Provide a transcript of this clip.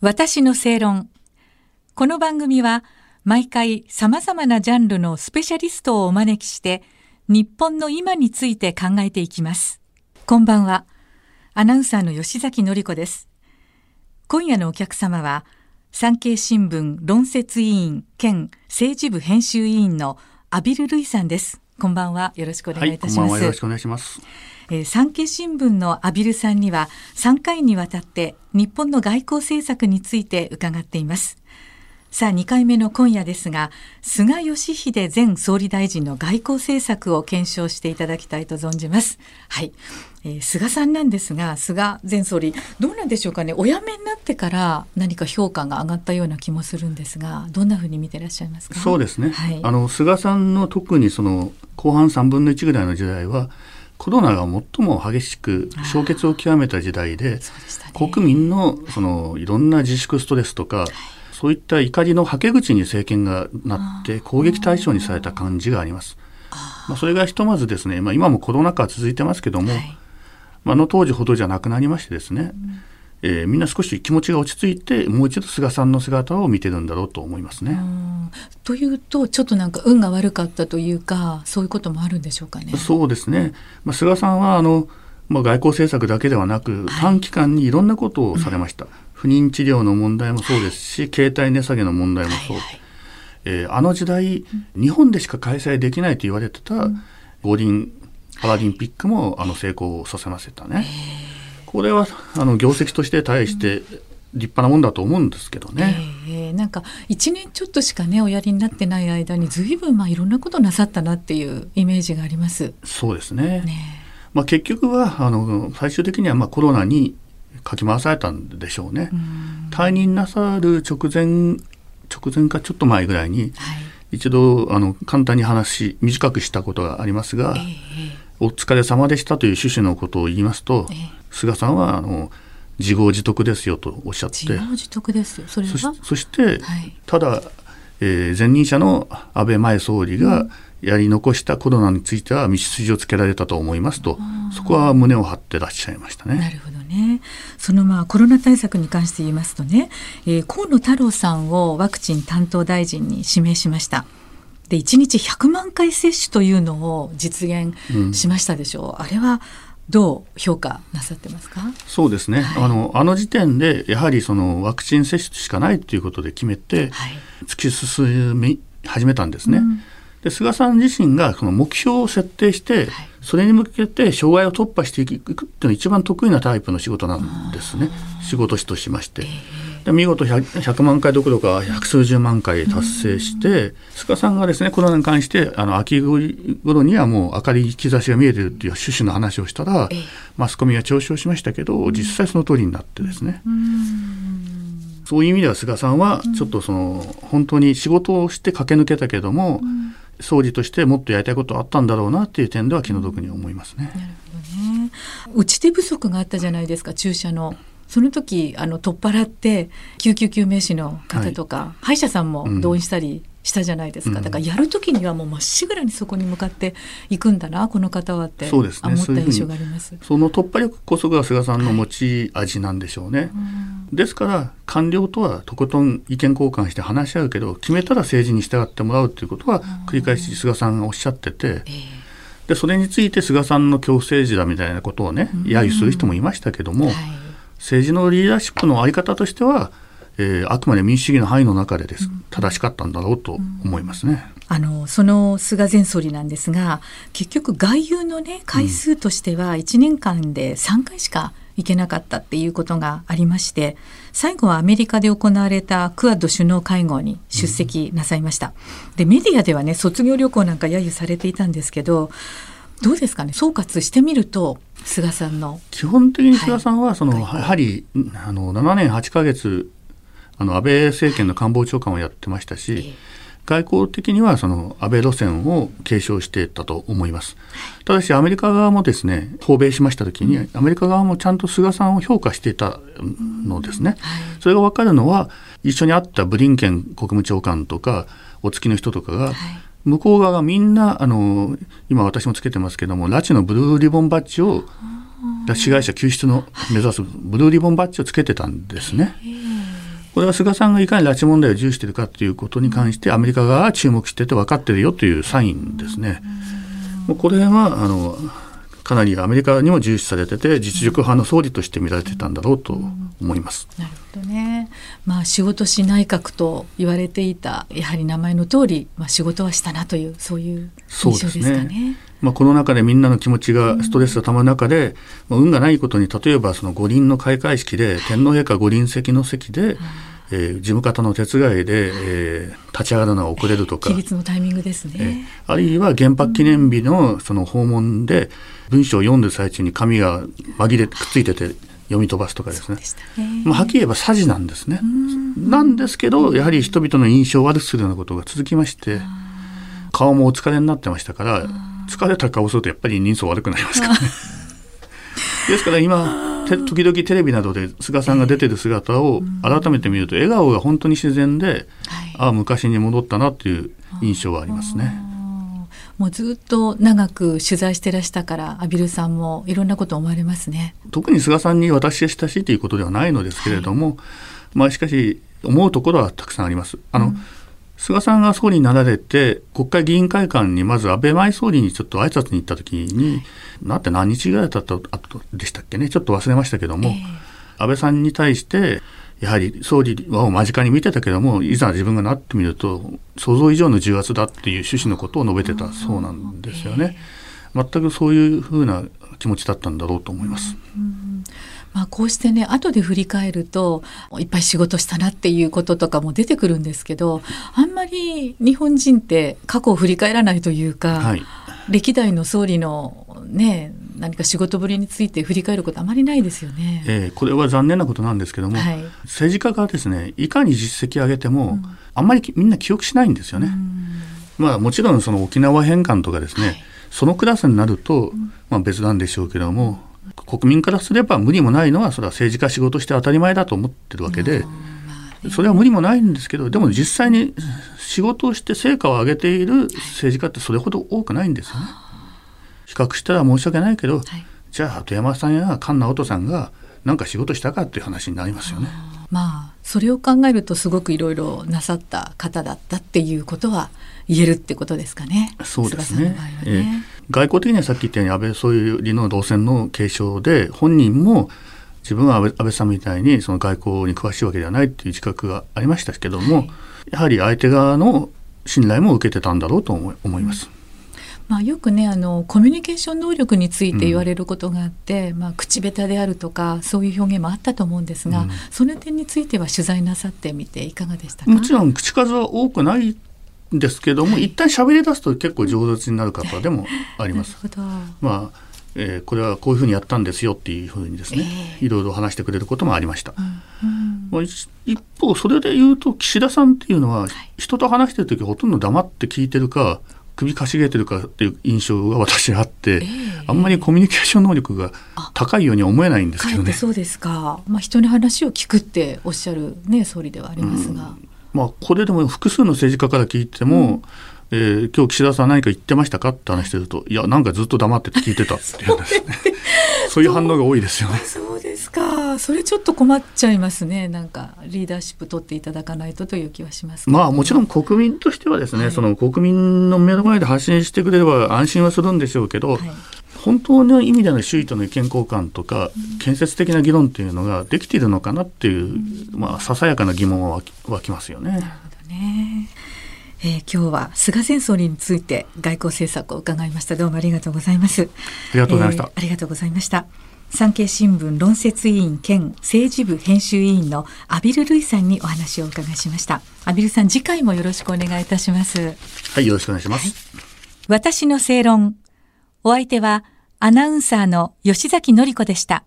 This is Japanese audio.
私の正論。この番組は毎回様々なジャンルのスペシャリストをお招きして日本の今について考えていきます。こんばんは。アナウンサーの吉崎のり子です。今夜のお客様は産経新聞論説委員兼政治部編集委員のアビル・ルイさんです。こんばんは。よろしくお願いいたします。はい、よろしくお願いします。えー、産経新聞のアビルさんには3回にわたって日本の外交政策について伺っています。さあ2回目の今夜ですが菅義偉前総理大臣の外交政策を検証していただきたいと存じます。はい、えー、菅さんなんですが菅前総理どうなんでしょうかね。お辞めになってから何か評価が上がったような気もするんですがどんなふうに見てらっしゃいますか？そうですね、はい、あの菅さんの特にその後半3分の1ぐらいの時代はコロナが最も激しく氷結を極めた時代で、ね、国民のそのいろんな自粛ストレスとか、はい、そういった怒りのはけ口に政権がなって攻撃対象にされた感じがあります。まあ、それがひとまずですね、まあ、今もコロナ禍続いてますけども、はい、まあ、の当時ほどじゃなくなりましてですね、うんえー、みんな少し気持ちが落ち着いてもう一度菅さんの姿を見てるんだろうと思いますね。というとちょっとなんか運が悪かったというかそういうこともあるんでしょうかね。そうですね、まあ、菅さんはあの、まあ、外交政策だけではなく、短期間にいろんなことをされました、うん、不妊治療の問題もそうですし、はい、携帯値下げの問題もそう、はいはい、えー、あの時代、うん、日本でしか開催できないと言われてた五輪パラリンピックもあの成功させませたね。これはあの業績として対して立派なもんだと思うんですけどね。えー、なんか1年ちょっとしかねおやりになってない間にずいぶんまあいろんなことなさったなっていうイメージがあります。そうですね。ねまあ結局はあの最終的にはまあコロナにかき回されたんでしょうね。う退任なさる直前直前かちょっと前ぐらいに、はい、一度あの簡単に話短くしたことがありますが、えー、お疲れ様でしたという趣旨のことを言いますと。えー菅さんはあの自業自得ですよとおっしゃって自業自得ですそれそそして、はい、ただ、えー、前任者の安倍前総理がやり残したコロナについては道筋をつけられたと思いますと、そこは胸を張ってらっしゃいましたね。なるほどね。そのまあコロナ対策に関して言いますとね、えー、河野太郎さんをワクチン担当大臣に指名しました。で1日100万回接種というのを実現しましたでしょう、うん、あれはどう評価なさってますか？そうですね、はい、あのあの時点でやはりそのワクチン接種しかないということで決めて、はい、突き進み始めたんですね。うん、で菅さん自身がその目標を設定して、はい、それに向けて障害を突破していくっていうのが一番得意なタイプの仕事なんですね。仕事師としまして。えーで見事 100, 100, 万回どころか百数十万回達成して、菅さんがですねコロナに関してあの秋頃にはもう明かり兆しが見えてるっていう趣旨の話をしたら、マスコミは嘲笑しましたけど実際その通りになってですね。そういう意味では菅さんはちょっとその本当に仕事をして駆け抜けたけども、総理としてもっとやりたいことあったんだろうなっていう点では気の毒に思いますね。なるほどね。打ち手不足があったじゃないですか注射の。その時あの取っ払って救急救命士の方とか、はい、歯医者さんも動員したりしたじゃないですか、うん、だからやる時にはもうまっしぐらにそこに向かっていくんだなこの方はってそうです、ね、思った印象があります。その突破力こそが菅さんの持ち味なんでしょうね、はいうん、ですから官僚とはとことん意見交換して話し合うけど決めたら政治に従ってもらうということは繰り返し菅さんがおっしゃってて、えーでそれについて菅さんの恐怖政治だみたいなことをね揶揄する人もいましたけども、はい政治のリーダーシップの在り方としては、えー、あくまで民主主義の範囲の中でです、正しかったんだろうと思いますね。あのその菅前総理なんですが結局外遊の、ね、回数としては1年間で3回しか行けなかったっていうことがありまして最後はアメリカで行われたクアッド首脳会合に出席なさいました。でメディアではね卒業旅行なんか揶揄されていたんですけどどうですかね？総括してみると菅さんの。基本的に菅さんはその、はい、やはりあの7年8か月あの安倍政権の官房長官をやってましたし、はい、外交的にはその安倍路線を継承していったと思います。ただしアメリカ側もですね訪米しました時に、アメリカ側もちゃんと菅さんを評価していたのですね。はい、それが分かるのは一緒に会ったブリンケン国務長官とかお付きの人とかが、向こう側がみんなあの今私もつけてますけども拉致のブルーリボンバッジを拉致被害者救出の目指すブルーリボンバッジをつけてたんですね。これは菅さんがいかに拉致問題を重視しているかということに関してアメリカ側は注目してて分かってるよというサインですね。もうこれはあのかなりアメリカにも重視されてて実力派の総理として見られてたんだろうと思います。なるほどね。まあ仕事し内閣と言われていたやはり名前の通り、まあ仕事はしたなというそういう印象ですかね。まあ、この中でみんなの気持ちがストレスがたまる中で、まあ、運がないことに例えばその五輪の開会式で天皇陛下五輪席の席で、えー、事務方の手伝いで、えー、立ち上がるのが遅れるとか、起立のタイミングですね、えー、あるいは原爆記念日のその訪問で文章を読んでる最中に紙が紛れくっついてて読み飛ばすとかですね、ね。まあ、はっきり言えば詐欺なんですね。なんですけどやはり人々の印象を悪くするようなことが続きまして顔もお疲れになってましたから疲れた顔するとやっぱり人相悪くなりますからね。ですから今時々テレビなどで菅さんが出てる姿を改めて見ると笑顔が本当に自然で、ああ昔に戻ったなっていう印象はありますね。もうずっと長く取材してらしたから畔蒜さんもいろんなこと思われますね。特に菅さんに私が親しいということではないのですけれども、はい、まあしかし思うところはたくさんあります。あの、うん、菅さんが総理になられて国会議員会館にまず安倍前総理にちょっと挨拶に行った時に、なって何日ぐらいだった後でしたっけねちょっと忘れましたけども、えー、安倍さんに対してやはり総理を間近に見てたけどもいざ自分がなってみると想像以上の重圧だっていう趣旨のことを述べてたそうなんですよね。全くそういうふうな気持ちだったんだろうと思います。うんまあ、こうしてね後で振り返るといっぱい仕事したなっていうこととかも出てくるんですけどあんまり日本人って過去を振り返らないというか、はい、歴代の総理のね何か仕事ぶりについて振り返ることあまりないですよね。えー、これは残念なことなんですけども、はい、政治家がですねいかに実績を上げても、うん、あんまりみんな記憶しないんですよね。まあもちろんその沖縄返還とかですね、はい、そのクラスになると、まあ、別なんでしょうけども、国民からすれば無理もないのはそれは政治家仕事して当たり前だと思ってるわけで。それは無理もないんですけどでも実際に仕事をして成果を上げている政治家ってそれほど多くないんですよね。比較したら申し訳ないけど、はい、じゃあ富山さんや菅直人さんが何か仕事したかっていう話になりますよね。まあそれを考えるとすごくいろいろなさった方だったっていうことは言えるってことですかね。そうですね。ねえー、外交的にはさっき言ったように安倍総理の動線の継承で本人も自分は安倍さんみたいにその外交に詳しいわけではないっていう自覚がありましたけども、はい、やはり相手側の信頼も受けてたんだろうと思います。まあ、よくねあのコミュニケーション能力について言われることがあって、うん、まあ、口下手であるとかそういう表現もあったと思うんですが、うん、その点については取材なさってみていかがでしたか？もちろん口数は多くないですけども、はい、一旦喋り出すと結構上手になる方でも あります。まあえー、これはこういうふうにやったんですよっていうふうにですね、えー、いろいろ話してくれることもありました。うんうん、一方それで言うと岸田さんっていうのは、人と話してる時ほとんど黙って聞いてるか首かしげてるかっていう印象が私あって、えー、あんまりコミュニケーション能力が高いように思えないんですけどね。そうですか、まあ、人に話を聞くっておっしゃる、ね、総理ではありますが。うんまあ、これでも複数の政治家から聞いても、うんえー、今日岸田さん何か言ってましたかって話してると、いや、なんかずっと黙ってて聞いてたっていうですね。そういう反応が多いですよね。そうですか。それちょっと困っちゃいますね。なんかリーダーシップ取っていただかないとという気はしますまあもちろん国民としてはですね、はい、その国民の目の前で発信してくれれば安心はするんでしょうけど、はい、本当の意味での周囲との意見交換とか、建設的な議論っていうのができているのかなっていう、うん、まあささやかな疑問は湧きますよね。なるほどね。えー、今日は菅前総理について外交政策を伺いました。どうもありがとうございます。ありがとうございました、えー、ありがとうございました。産経新聞論説委員兼政治部編集委員の阿比留瑠衣さんにお話をお伺いしました。阿比留さん次回もよろしくお願いいたします。はいよろしくお願いします、はい、私の正論お相手はアナウンサーの吉崎のり子でした。